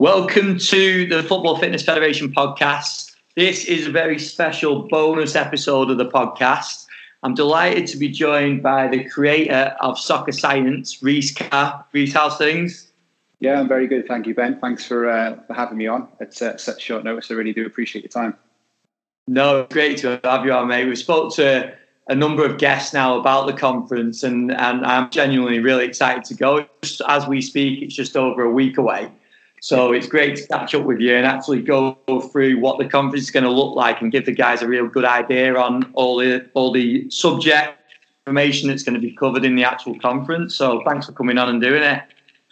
Welcome to the Football Fitness Federation podcast. This is a very special bonus episode of the podcast. I'm delighted to be joined by the creator of Soccer Science, Reese Carr. Reese, how's things? Yeah, I'm very good. Thank you, Ben. Thanks for, uh, for having me on at uh, such short notice. I really do appreciate your time. No, great to have you on, mate. We spoke to a number of guests now about the conference, and, and I'm genuinely really excited to go. Just as we speak, it's just over a week away. So it's great to catch up with you and actually go through what the conference is going to look like and give the guys a real good idea on all the all the subject information that's going to be covered in the actual conference. So thanks for coming on and doing it.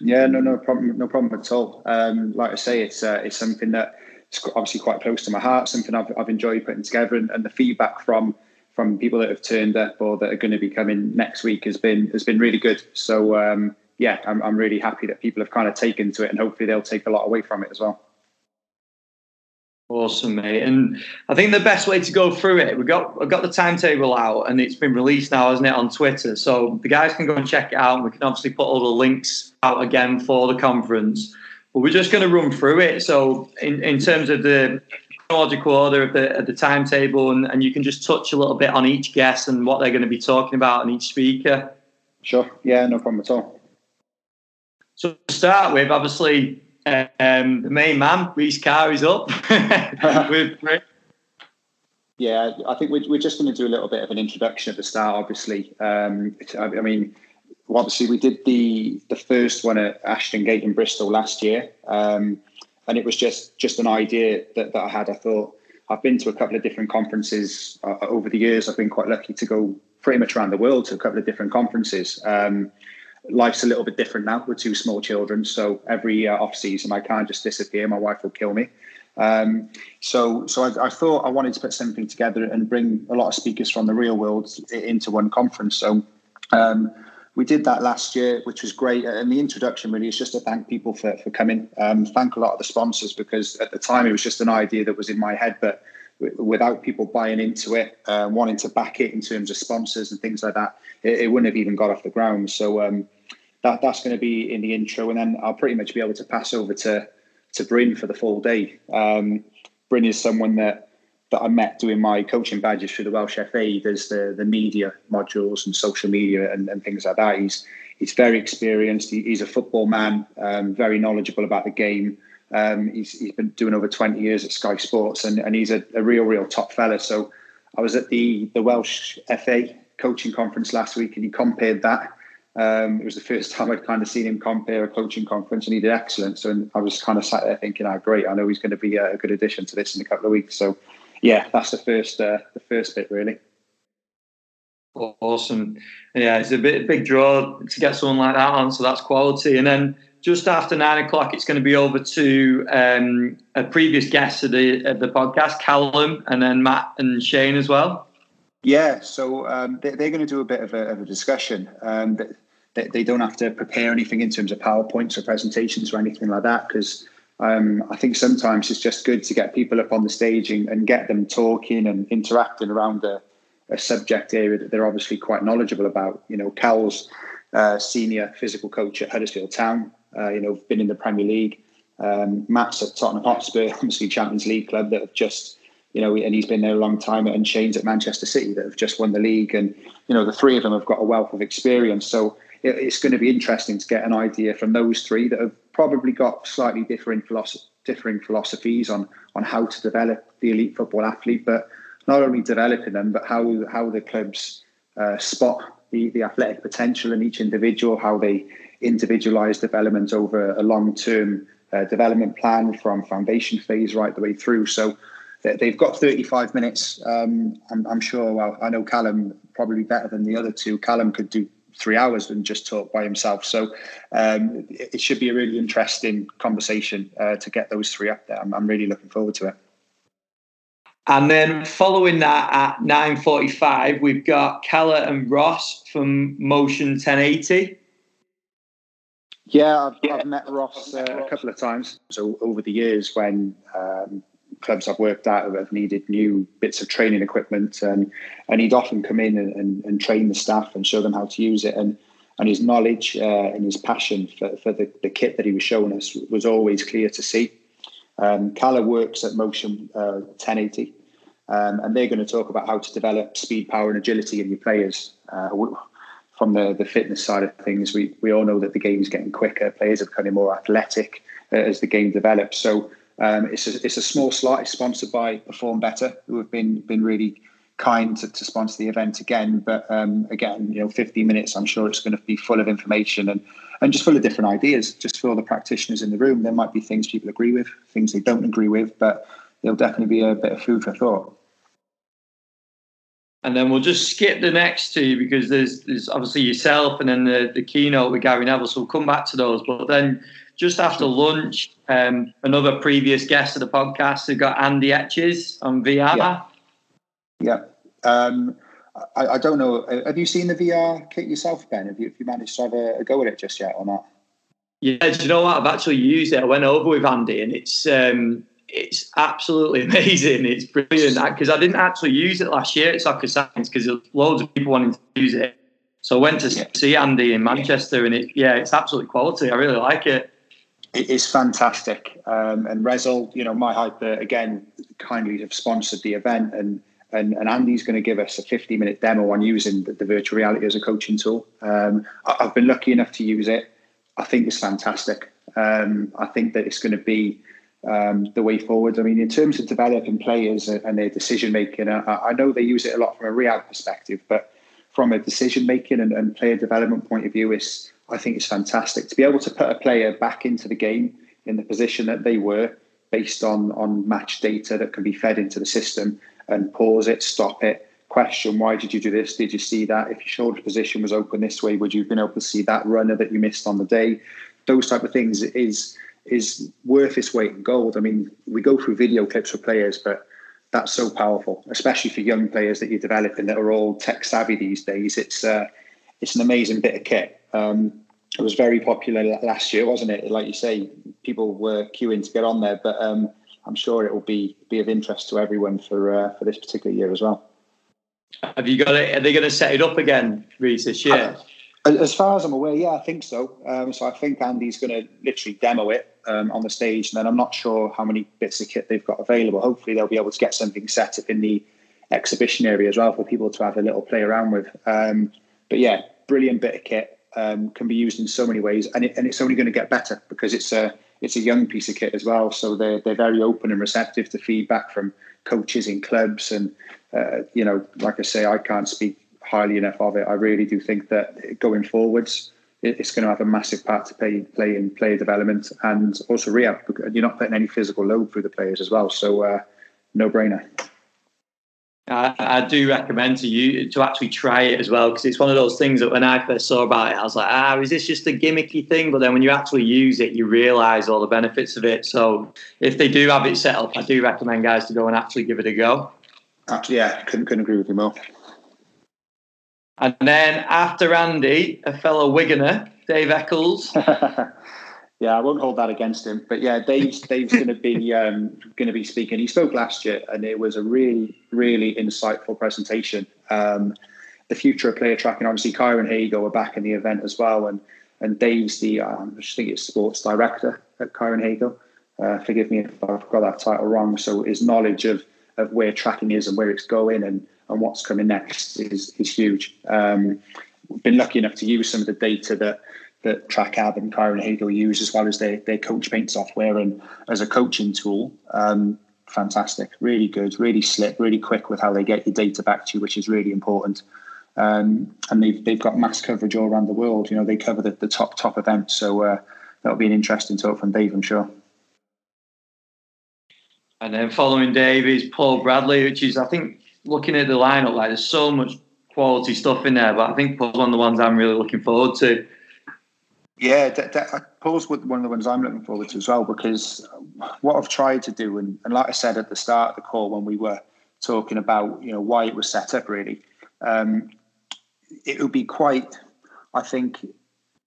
Yeah, no, no problem, no problem at all. Um, like I say, it's uh, it's something that is obviously quite close to my heart. Something I've, I've enjoyed putting together, and, and the feedback from from people that have turned up or that are going to be coming next week has been has been really good. So. Um, yeah, I'm, I'm really happy that people have kind of taken to it and hopefully they'll take a lot away from it as well. Awesome, mate. And I think the best way to go through it, we've got I've got the timetable out and it's been released now, isn't it, on Twitter? So the guys can go and check it out. And we can obviously put all the links out again for the conference. But we're just going to run through it. So in, in terms of the chronological order of the, of the timetable, and, and you can just touch a little bit on each guest and what they're going to be talking about and each speaker. Sure. Yeah, no problem at all. So to start with, obviously, um, the main man, Reese Carr, is up with Yeah, I think we're, we're just going to do a little bit of an introduction at the start. Obviously, um, I, mean, obviously we did the the first one at Ashton Gate in Bristol last year, um, and it was just just an idea that, that I had. I thought I've been to a couple of different conferences uh, over the years. I've been quite lucky to go pretty much around the world to a couple of different conferences. Um, life's a little bit different now with two small children. So every uh, off season, I can't just disappear. My wife will kill me. Um, so, so I, I, thought I wanted to put something together and bring a lot of speakers from the real world into one conference. So, um, we did that last year, which was great. And the introduction really is just to thank people for, for coming. Um, thank a lot of the sponsors because at the time it was just an idea that was in my head, but without people buying into it, uh, wanting to back it in terms of sponsors and things like that, it, it wouldn't have even got off the ground. So um, that that's going to be in the intro, and then I'll pretty much be able to pass over to to Bryn for the full day. Um, Bryn is someone that that I met doing my coaching badges through the Welsh FA. There's the the media modules and social media and, and things like that. He's he's very experienced. He, he's a football man, um, very knowledgeable about the game. Um, he's, he's been doing over 20 years at Sky Sports, and, and he's a, a real, real top fella. So I was at the the Welsh FA coaching conference last week, and he compared that um, it was the first time I'd kind of seen him compare a coaching conference, and he did excellent. So I was kind of sat there thinking, "Oh, great! I know he's going to be a good addition to this in a couple of weeks." So, yeah, that's the first uh, the first bit really. Awesome, yeah, it's a bit big draw to get someone like that on, so that's quality. And then just after nine o'clock, it's going to be over to um, a previous guest of the of the podcast, Callum, and then Matt and Shane as well. Yeah, so um, they, are going to do a bit of a, of a discussion. Um, they, they don't have to prepare anything in terms of PowerPoints or presentations or anything like that because um, I think sometimes it's just good to get people up on the stage and, and get them talking and interacting around a, a, subject area that they're obviously quite knowledgeable about. You know, Cal's uh, senior physical coach at Huddersfield Town, uh, you know, been in the Premier League. Um, Matt's at Tottenham Hotspur, obviously Champions League club that have just, you know, and he's been there a long time, and Shane's at Manchester City that have just won the league. And, you know, the three of them have got a wealth of experience. So it's going to be interesting to get an idea from those three that have probably got slightly different philosophy, differing philosophies on on how to develop the elite football athlete, but not only developing them, but how how the clubs uh, spot the, the athletic potential in each individual, how they individualize development over a long term uh, development plan from foundation phase right the way through. So they've got 35 minutes. Um, I'm, I'm, sure. Well, I know Callum probably better than the other two. Callum could do three hours and just talk by himself. So um, it, should be a really interesting conversation uh, to get those three up there. I'm, I'm, really looking forward to it. And then following that at 9.45, we've got Keller and Ross from Motion 1080. Yeah, I've, I've met Ross uh, a couple of times. So over the years when um, clubs I've worked at have needed new bits of training equipment, and and he'd often come in and, and, and, train the staff and show them how to use it. And and his knowledge uh, and his passion for, for the, the kit that he was showing us was always clear to see. Um, works at Motion uh, 1080, um, and they're going to talk about how to develop speed, power, and agility in your players. Uh, from the, the fitness side of things, we, we all know that the game is getting quicker. Players are becoming more athletic uh, as the game develops. So um, it's a, it's a small slot. It's sponsored by Perform Better, who have been been really kind to, to sponsor the event again. But um, again, you know, 15 minutes. I'm sure it's going to be full of information and and just full of different ideas. Just for the practitioners in the room, there might be things people agree with, things they don't agree with, but there'll definitely be a bit of food for thought. And then we'll just skip the next two because there's there's obviously yourself and then the, the keynote with Gary Neville. So we'll come back to those. But then just after lunch, um, another previous guest of the podcast, we've got Andy Etches on VR. Yeah. yeah. Um, I, I, don't know. Have you seen the VR kit yourself, Ben? Have you, have you managed to have a, a, go at it just yet or not? Yeah, do you know what? I've actually used it. I went over with Andy, and it's um, it's absolutely amazing. It's brilliant because I didn't actually use it last year at Soccer Science because there's loads of people wanting to use it. So I went to yeah. see Andy in Manchester, and it yeah, it's absolutely quality. I really like it. It is fantastic. Um, and Rezzil, you know, MyHyper again kindly have sponsored the event, and and, and Andy's going to give us a 50 minute demo on using the, the virtual reality as a coaching tool. Um, I, have been lucky enough to use it. I think it's fantastic. Um, I think that it's going to be um, the way forward. I mean, in terms of developing players and their decision making, I, I, know they use it a lot from a rehab perspective, but from a decision making and, and player development point of view, is I think it's fantastic to be able to put a player back into the game in the position that they were based on on match data that can be fed into the system and pause it, stop it, question why did you do this? Did you see that? If your shoulder position was open this way, would you have been able to see that runner that you missed on the day? Those type of things is is worth its weight in gold. I mean, we go through video clips for players, but that's so powerful, especially for young players that you're developing that are all tech savvy these days. It's uh, it's an amazing bit of kit. Um, it was very popular last year, wasn't it? Like you say, people were queuing to get on there, but um, I'm sure it will be be of interest to everyone for uh, for this particular year as well. Have you got it? Are they going to set it up again, Reese, this year? Uh, as far as I'm aware, yeah, I think so. Um, so I think Andy's going to literally demo it um, on the stage, and then I'm not sure how many bits of kit they've got available. Hopefully, they'll be able to get something set up in the exhibition area as well for people to have a little play around with. Um, but yeah, brilliant bit of kit. Um, can be used in so many ways, and, it, and it's only going to get better because it's a it's a young piece of kit as well. So they're they're very open and receptive to feedback from coaches in clubs, and uh, you know, like I say, I can't speak highly enough of it. I really do think that going forwards, it's going to have a massive part to play play in player development and also rehab. You're not putting any physical load through the players as well, so uh, no brainer. I, I, do recommend to you to actually try it as well because it's one of those things that when I first saw about it, I was like, ah, is this just a gimmicky thing? But then when you actually use it, you realise all the benefits of it. So if they do have it set up, I do recommend guys to go and actually give it a go. Actually, yeah, couldn't couldn't agree with you more. And then after Andy, a fellow Wiganer, Dave Eccles. Yeah, I won't hold that against him. But yeah, Dave's Dave's going to be um, going to be speaking. He spoke last year, and it was a really really insightful presentation. Um, the future of player tracking. Obviously, ChyronHego are back in the event as well, and and Dave's the um, I think it's sports director at ChyronHego. Uh, forgive me if I've got that title wrong. So his knowledge of of where tracking is and where it's going and and what's coming next is is huge. Um, been lucky enough to use some of the data that that TRACAB and ChyronHego use, as well as their, their Coach Paint software and as a coaching tool. Um, fantastic, really good, really slick, really quick with how they get your data back to you, which is really important. Um, and they've, they've got mass coverage all around the world. You know, they cover the, the top, top events. So uh, that'll be an interesting talk from Dave, I'm sure. And then following Dave is Paul Bradley, which is, I think, looking at the lineup, like there's so much quality stuff in there, but I think Paul's one of the ones I'm really looking forward to. Yeah, that, that, Paul's one of the ones I'm looking forward to as well because what I've tried to do, and, and like I said at the start of the call when we were talking about you know why it was set up, really, um, it would be quite, I think,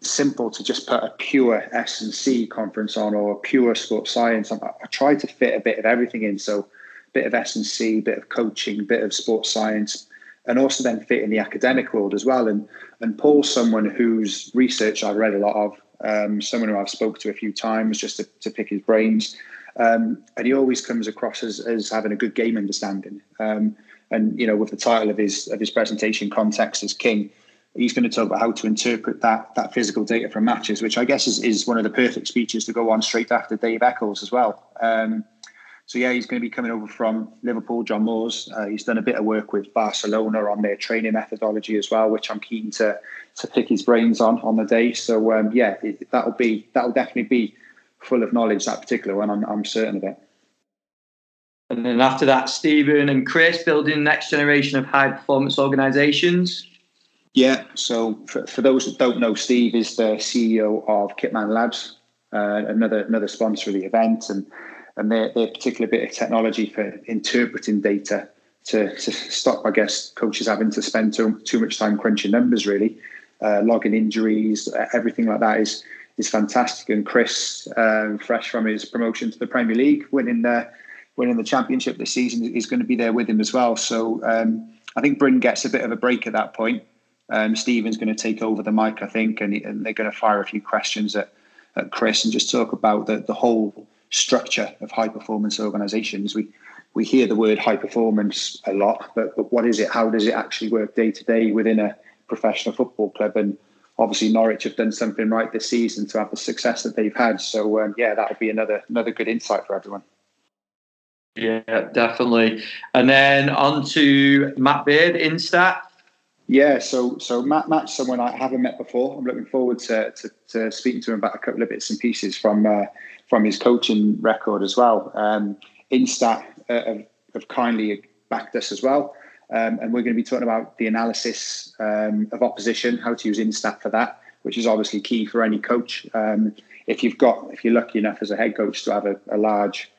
simple to just put a pure S and C conference on or a pure sports science. I, I tried to fit a bit of everything in, so bit of S and C, bit of coaching, bit of sports science, and also then fit in the academic world as well. And and Paul's someone whose research I've read a lot of, um, someone who I've spoke to a few times just to, to pick his brains. Um, and he always comes across as, as having a good game understanding. Um, and you know, with the title of his of his presentation, "Context is King," he's going to talk about how to interpret that that physical data from matches, which I guess is, is one of the perfect speeches to go on straight after Dave Eccles as well. Um, so yeah, he's going to be coming over from Liverpool, John Moores. Uh, he's done a bit of work with Barcelona on their training methodology as well, which I'm keen to to pick his brains on on the day. So um, yeah, it, that'll be that'll definitely be full of knowledge that particular one. I'm, I'm certain of it. And then after that, Stephen and Chris building next generation of high performance organizations. Yeah. So for, for those that don't know, Steve is the CEO of Kitman Labs, uh, another another sponsor of the event, and and their, their particular bit of technology for interpreting data to, to stop, I guess, coaches having to spend too, too much time crunching numbers, really, uh, logging injuries, everything like that is is fantastic. And Chris, um, fresh from his promotion to the Premier League, winning the winning the championship this season, is going to be there with him as well. So um, I think Bryn gets a bit of a break at that point. Um, Stephen's going to take over the mic, I think, and, and they're going to fire a few questions at, at Chris and just talk about the, the whole structure of high performance organizations. We we hear the word high performance a lot, but, but what is it? How does it actually work day to day within a professional football club? And obviously Norwich have done something right this season to have the success that they've had. So um, yeah, that would be another another good insight for everyone. Yeah, definitely. And then on to Matt Beard, Instat. Yeah, so so Matt Matt's someone I haven't met before. I'm looking forward to, to, to speaking to him about a couple of bits and pieces from uh, from his coaching record as well. Um, Instat uh, have, have, kindly backed us as well. Um, and we're going to be talking about the analysis um, of opposition, how to use Instat for that, which is obviously key for any coach. Um, if you've got, if you're lucky enough as a head coach to have a, a large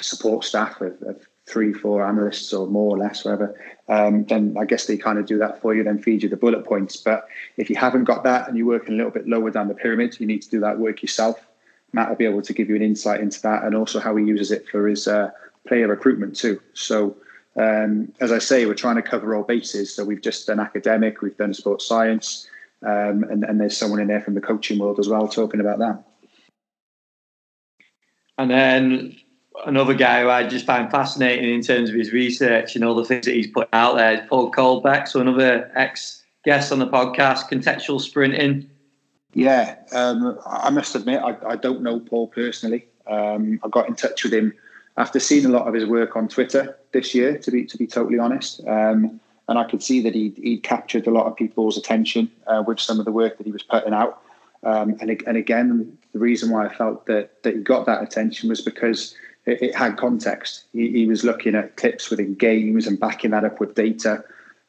support staff of, of, three, four analysts or more or less, whatever, um, then I guess they kind of do that for you, then feed you the bullet points. But if you haven't got that and you're working a little bit lower down the pyramid, you need to do that work yourself. Matt will be able to give you an insight into that and also how he uses it for his uh, player recruitment too. So, um, as I say, we're trying to cover all bases. So we've just done academic, we've done sports science, um, and, and there's someone in there from the coaching world as well talking about that. And then another guy who I just find fascinating in terms of his research and all the things that he's put out there is Paul Caldbeck, so another ex guest on the podcast, contextual sprinting. Yeah, um, I must admit, I, I, don't know Paul personally. Um, I got in touch with him after seeing a lot of his work on Twitter this year. To be to be totally honest, um, and I could see that he he captured a lot of people's attention uh, with some of the work that he was putting out. Um, and and again, the reason why I felt that that he got that attention was because it, it had context. He, he, was looking at clips within games and backing that up with data.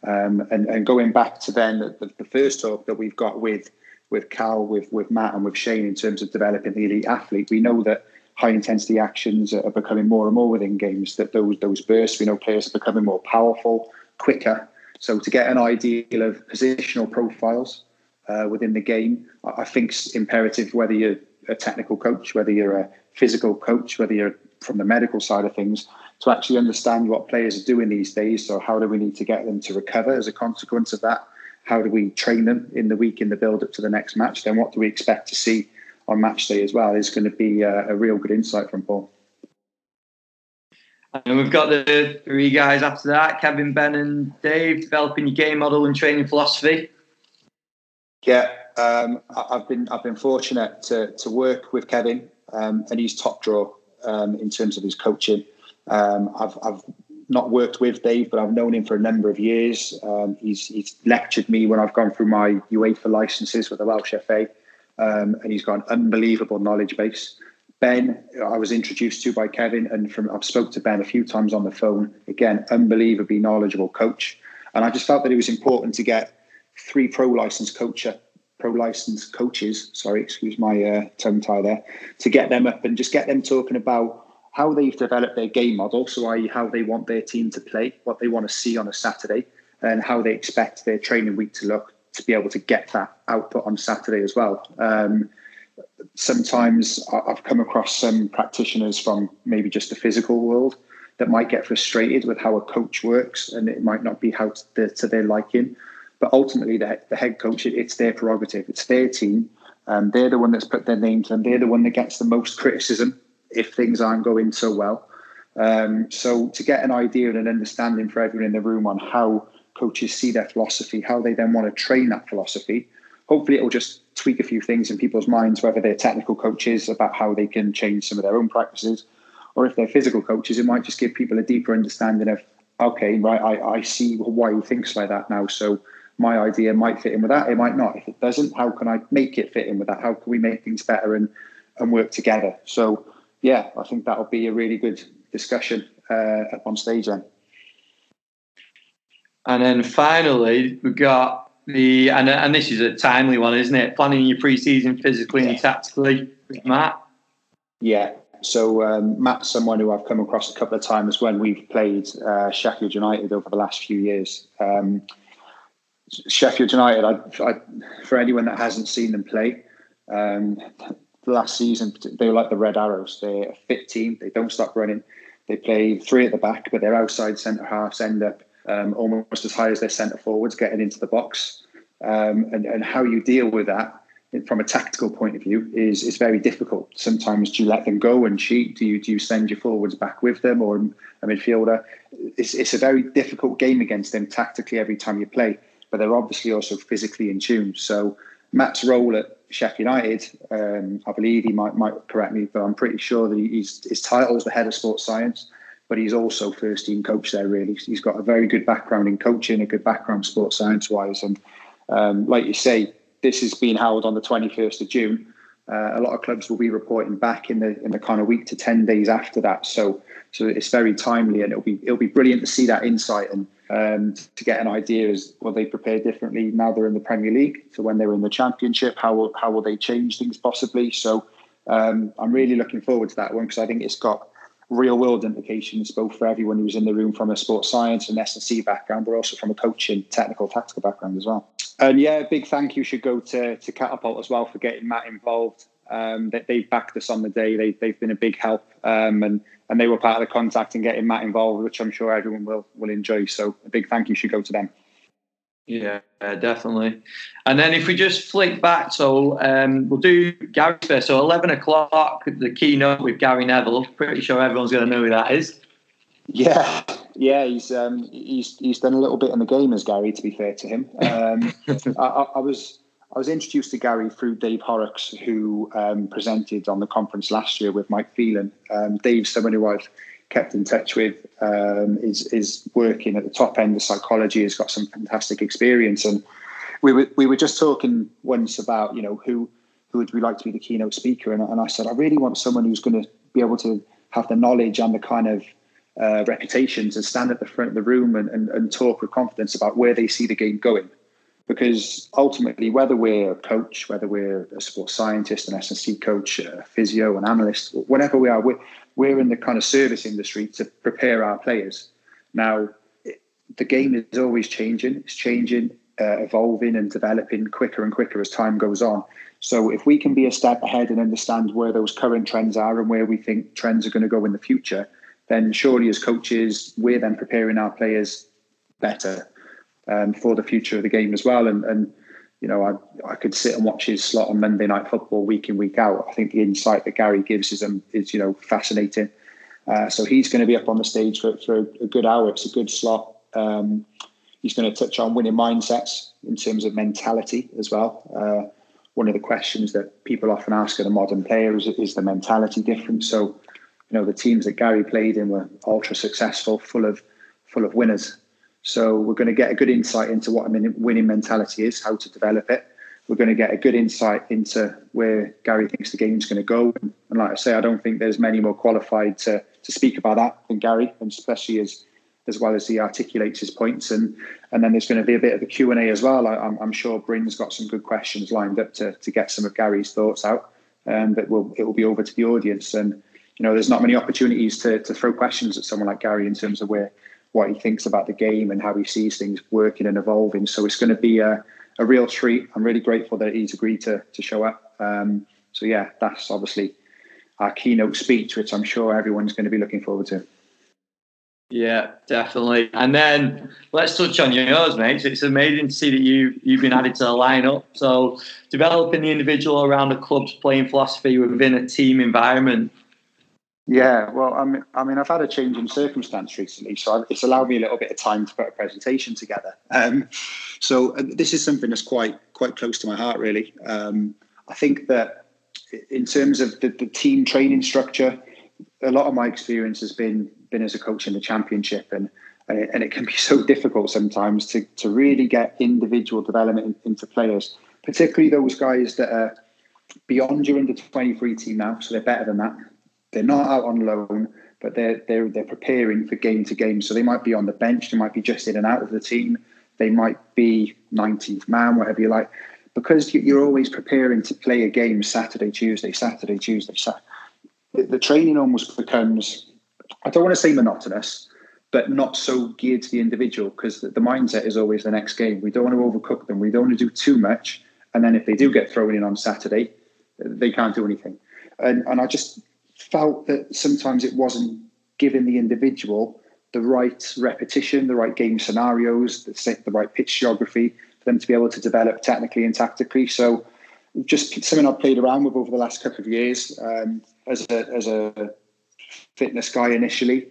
Um, and, and going back to then the, the first talk that we've got with with Cal, with with Matt, and with Shane in terms of developing the elite athlete. We know that high intensity actions are becoming more and more within games. That those those bursts, we know players are becoming more powerful, quicker. So to get an idea of positional profiles uh, within the game, I think it's imperative whether you're a technical coach, whether you're a physical coach, whether you're from the medical side of things, to actually understand what players are doing these days. So how do we need to get them to recover as a consequence of that? how do we train them in the week in the build up to the next match? Then what do we expect to see on match day as well? Is going to be a, a real good insight from Paul. And we've got the three guys after that: Kevin, Ben, and Dave, developing your game model and training philosophy. Yeah, um, I've been I've been fortunate to to work with Kevin, um, and he's top draw um, in terms of his coaching. Um, I've I've not worked with Dave, but I've known him for a number of years. Um, he's, he's lectured me when I've gone through my UEFA licenses with the Welsh FA, um, and he's got an unbelievable knowledge base. Ben, I was introduced to by Kevin, and from I've spoke to Ben a few times on the phone. Again, unbelievably knowledgeable coach, and I just felt that it was important to get three pro license coacher, pro license coaches. Sorry, excuse my uh, tongue tie there. To get them up and just get them talking about how they've developed their game model, so i.e., how they want their team to play, what they want to see on a Saturday, and how they expect their training week to look to be able to get that output on Saturday as well. Um, sometimes I've come across some practitioners from maybe just the physical world that might get frustrated with how a coach works and it might not be how to, to their liking. But ultimately, the, the head coach, it, it's their prerogative, it's their team. Um, they're the one that's put their name to them. They're the one that gets the most criticism if things aren't going so well. Um, so to get an idea and an understanding for everyone in the room on how coaches see their philosophy, how they then want to train that philosophy, hopefully it will just tweak a few things in people's minds, whether they're technical coaches about how they can change some of their own practices, or if they're physical coaches, it might just give people a deeper understanding of, okay, right, I, I see why he thinks like that now. So my idea might fit in with that. It might not. If it doesn't, how can I make it fit in with that? How can we make things better and and work together? So yeah, I think that'll be a really good discussion uh, up on stage then. And then finally, we've got the and and this is a timely one, isn't it? Planning your pre-season physically and tactically with Matt. Yeah. So um, Matt's someone who I've come across a couple of times when we've played uh, Sheffield United over the last few years. Um, Sheffield United, I, I, for anyone that hasn't seen them play, um, last season they were like the Red Arrows. They're a fit team. They don't stop running. They play three at the back, but their outside centre halves end up um, almost as high as their centre forwards getting into the box. Um, and, and how you deal with that from a tactical point of view is is very difficult. Sometimes do you let them go and cheat? Do you do you send your forwards back with them or a midfielder? It's it's a very difficult game against them tactically every time you play but they're obviously also physically in tune. So Matt's role at Sheffield United, um, I believe he might might correct me, but I'm pretty sure that he's, his title is the head of sports science, but he's also first team coach there. Really, he's got a very good background in coaching, a good background sports science wise, and um, like you say, this is being held on the 21st of June. Uh, a lot of clubs will be reporting back in the in the kind of week to 10 days after that. So so it's very timely, and it'll be it'll be brilliant to see that insight and um, to get an idea as will they prepare differently now they're in the Premier League to when they were in the Championship. How will how will they change things possibly? So um, I'm really looking forward to that one because I think it's got real world implications both for everyone who's in the room from a sports science and S&C background, but also from a coaching, technical, tactical background as well. And yeah, a big thank you should go to to Catapult as well for getting Matt involved. Um, they, they've backed us on the day. They, they've been a big help, um, and and they were part of the contact and getting Matt involved, which I'm sure everyone will will enjoy. So a big thank you should go to them. Yeah, definitely. And then if we just flick back, so um, we'll do Gary first. So 11 o'clock, the keynote with Gary Neville. Pretty sure everyone's going to know who that is. Yeah, yeah, he's um, he's he's done a little bit in the game as Gary. To be fair to him, um, I, I, was I was introduced to Gary through Dave Horrocks, who um, presented on the conference last year with Mike Phelan. Um, Dave's someone who I've kept in touch with, um, is is working at the top end of psychology, has got some fantastic experience, and we were we were just talking once about you know who who would we like to be the keynote speaker, and, and I said I really want someone who's going to be able to have the knowledge and the kind of uh, reputation to stand at the front of the room and, and, and talk with confidence about where they see the game going because ultimately, whether we're a coach, whether we're a sports scientist, an S&C coach, a physio, an analyst, whatever we are, we're, we're in the kind of service industry to prepare our players. Now, the game is always changing. It's changing, uh, evolving, and developing quicker and quicker as time goes on. So, if we can be a step ahead and understand where those current trends are and where we think trends are going to go in the future, then surely as coaches, we're then preparing our players better um, for the future of the game as well. And, and you know, I, I could sit and watch his slot on Monday Night Football week in week out. I think the insight that Gary gives is um, is you know fascinating. Uh, so he's going to be up on the stage for, for a good hour. It's a good slot. Um, he's going to touch on winning mindsets in terms of mentality as well. Uh, one of the questions that people often ask of a modern player is, is the mentality different? So, you know, the teams that Gary played in were ultra successful, full of full of winners. So we're going to get a good insight into what a winning mentality is, how to develop it. We're going to get a good insight into where Gary thinks the game's going to go. And like I say, I don't think there's many more qualified to to speak about that than Gary, and especially as as well as he articulates his points. And and then there's going to be a bit of a Q and A as well. I, am I'm sure Bryn's got some good questions lined up to to get some of Gary's thoughts out. Um, but we'll, it will be over to the audience. And you know, there's not many opportunities to to throw questions at someone like Gary in terms of where what he thinks about the game and how he sees things working and evolving. So it's going to be a, a real treat. I'm really grateful that he's agreed to to show up. Um, so yeah, that's obviously our keynote speech, which I'm sure everyone's going to be looking forward to. Yeah, definitely. And then let's touch on yours, mate. It's amazing to see that you you've been added to the lineup. So developing the individual around the club's playing philosophy within a team environment. Yeah, well, I mean, I mean, I've had a change in circumstance recently, so it's allowed me a little bit of time to put a presentation together. Um, so uh, this is something that's quite quite close to my heart, really. Um, I think that in terms of the, the team training structure, a lot of my experience has been been as a coach in the championship, and and it, can be so difficult sometimes to to really get individual development into players, particularly those guys that are beyond your under twenty three team now, so they're better than that. They're not out on loan, but they're they're they're preparing for game to game. So they might be on the bench, they might be just in and out of the team, they might be 19th man, whatever you like, because you're always preparing to play a game Saturday, Tuesday, Saturday, Tuesday. Saturday. The training almost becomes I don't want to say monotonous, but not so geared to the individual because the, the, mindset is always the next game. We don't want to overcook them. We don't want to do too much. And then if they do get thrown in on Saturday, they can't do anything. And, and I just felt that sometimes it wasn't giving the individual the right repetition, the right game scenarios, the, the right pitch geography for them to be able to develop technically and tactically. So just something I've played around with over the last couple of years um, as a, as a fitness guy initially.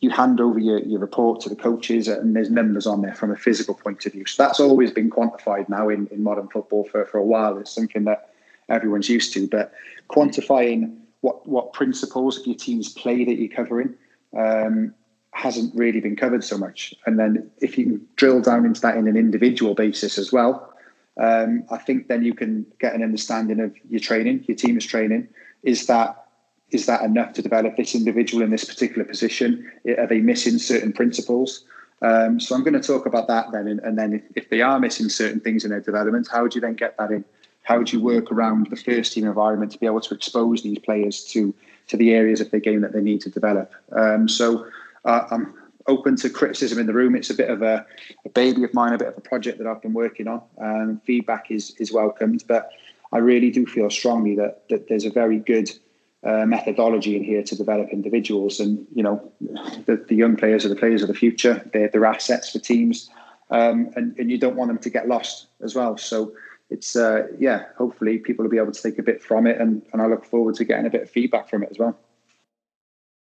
You hand over your, your report to the coaches, and there's numbers on there from a physical point of view. So that's always been quantified now in, in modern football for, for a while. It's something that everyone's used to. But quantifying what, what principles of your team's play that you're covering um, hasn't really been covered so much. And then if you can drill down into that in an individual basis as well, um, I think then you can get an understanding of your training, your team is training. Is that is that enough to develop this individual in this particular position? Are they missing certain principles? Um, so I'm going to talk about that then, and, and then if, if, they are missing certain things in their development, how do you then get that in? How do you work around the first team environment to be able to expose these players to to the areas of their game that they need to develop? Um, so uh, I'm open to criticism in the room. It's a bit of a, a, baby of mine, a bit of a project that I've been working on. Um, feedback is is welcomed, but I really do feel strongly that that there's a very good uh, methodology in here to develop individuals. And you know, the, the, young players are the players of the future. They're, they're assets for teams, um, and, and you don't want them to get lost as well. So it's uh, yeah, hopefully people will be able to take a bit from it, and, and I look forward to getting a bit of feedback from it as well.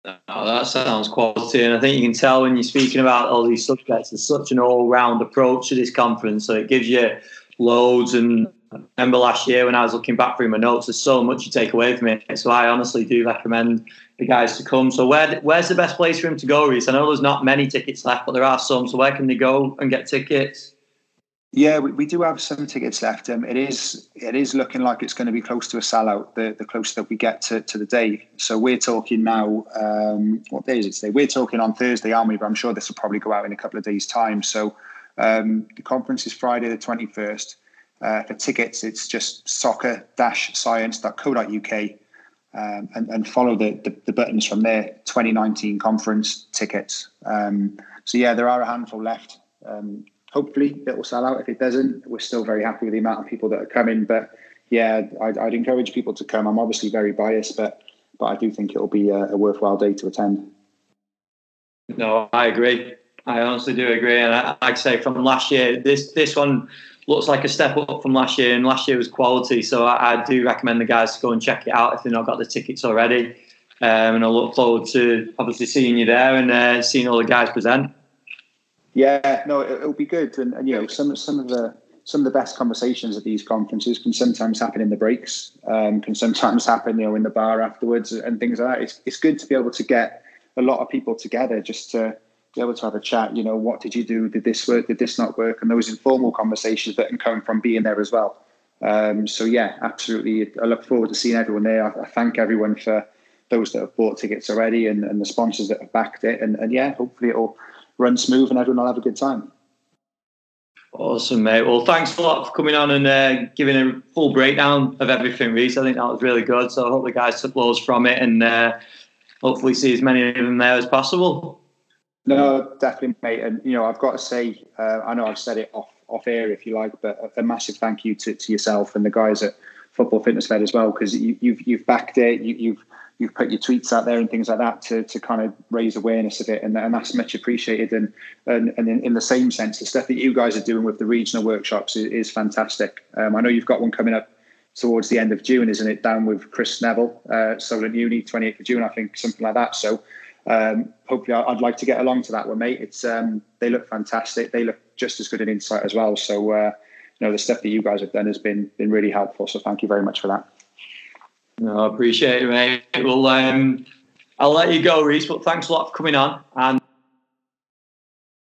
Oh, that sounds quality, and I think you can tell when you're speaking about all these subjects. There's such an all-round approach to this conference, so it gives you loads and I remember last year when I was looking back through my notes, there's so much you take away from it. So I honestly do recommend the guys to come. So where where's the best place for him to go, Reese? I know there's not many tickets left, but there are some. So where can they go and get tickets? Yeah, we, we do have some tickets left. Um, it is it is looking like it's going to be close to a sellout. The the closer that we get to, to the day. So we're talking now. Um, what day is it today? We're talking on Thursday, aren't we? But I'm sure this will probably go out in a couple of days' time. So um, the conference is Friday the 21st. Uh, for tickets, it's just soccer-science.co.uk um, and, and follow the, the, the, buttons from there, 2019 conference tickets. Um, so, yeah, there are a handful left. Um, hopefully, it will sell out. If it doesn't, we're still very happy with the amount of people that are coming. But, yeah, I'd, I'd encourage people to come. I'm obviously very biased, but but I do think it will be a, a worthwhile day to attend. No, I agree. I honestly do agree. And I, like I say, from last year, this this one looks like a step up from last year, and last year was quality. So I, I do recommend the guys to go and check it out if they've not got the tickets already. Um, and I look forward to obviously seeing you there and uh, seeing all the guys present. Yeah, no, it, will be good, and, and, you know some some of the some of the best conversations at these conferences can sometimes happen in the breaks, um, can sometimes happen you know in the bar afterwards and things like that. It's it's good to be able to get a lot of people together just to be able to have a chat. You know, what did you do? Did this work? Did this not work? And those informal conversations that can come from being there as well. Um, so yeah, absolutely. I look forward to seeing everyone there. I, I, thank everyone for those that have bought tickets already and, and the sponsors that have backed it. And, and yeah, hopefully it'll run smooth and everyone will have a good time. Awesome, mate. Well, thanks a lot for coming on and uh, giving a full breakdown of everything, Reese. I think that was really good. So I hope the guys took loads from it and uh, hopefully see as many of them there as possible. No, definitely, mate. And you know, I've got to say, uh, I know I've said it off off air if you like, but a, a massive thank you to, to yourself and the guys at Football Fitness Fed as well because you, have you've, you've backed it. You, you've you've put your tweets out there and things like that to, to kind of raise awareness of it, and, and that's much appreciated. And and, and in, in, the same sense, the stuff that you guys are doing with the regional workshops is, is fantastic. Um, I know you've got one coming up towards the end of June, isn't it? Down with Chris Neville, uh, Solent Uni, 28th of June, I think, something like that. So um, hopefully, I'd like to get along to that one, mate. It's um, they look fantastic. They look just as good an insight as well. So uh, you know, the stuff that you guys have done has been been really helpful. So thank you very much for that. No, I appreciate it, mate. Well, um, I'll let you go, Reese. But thanks a lot for coming on and.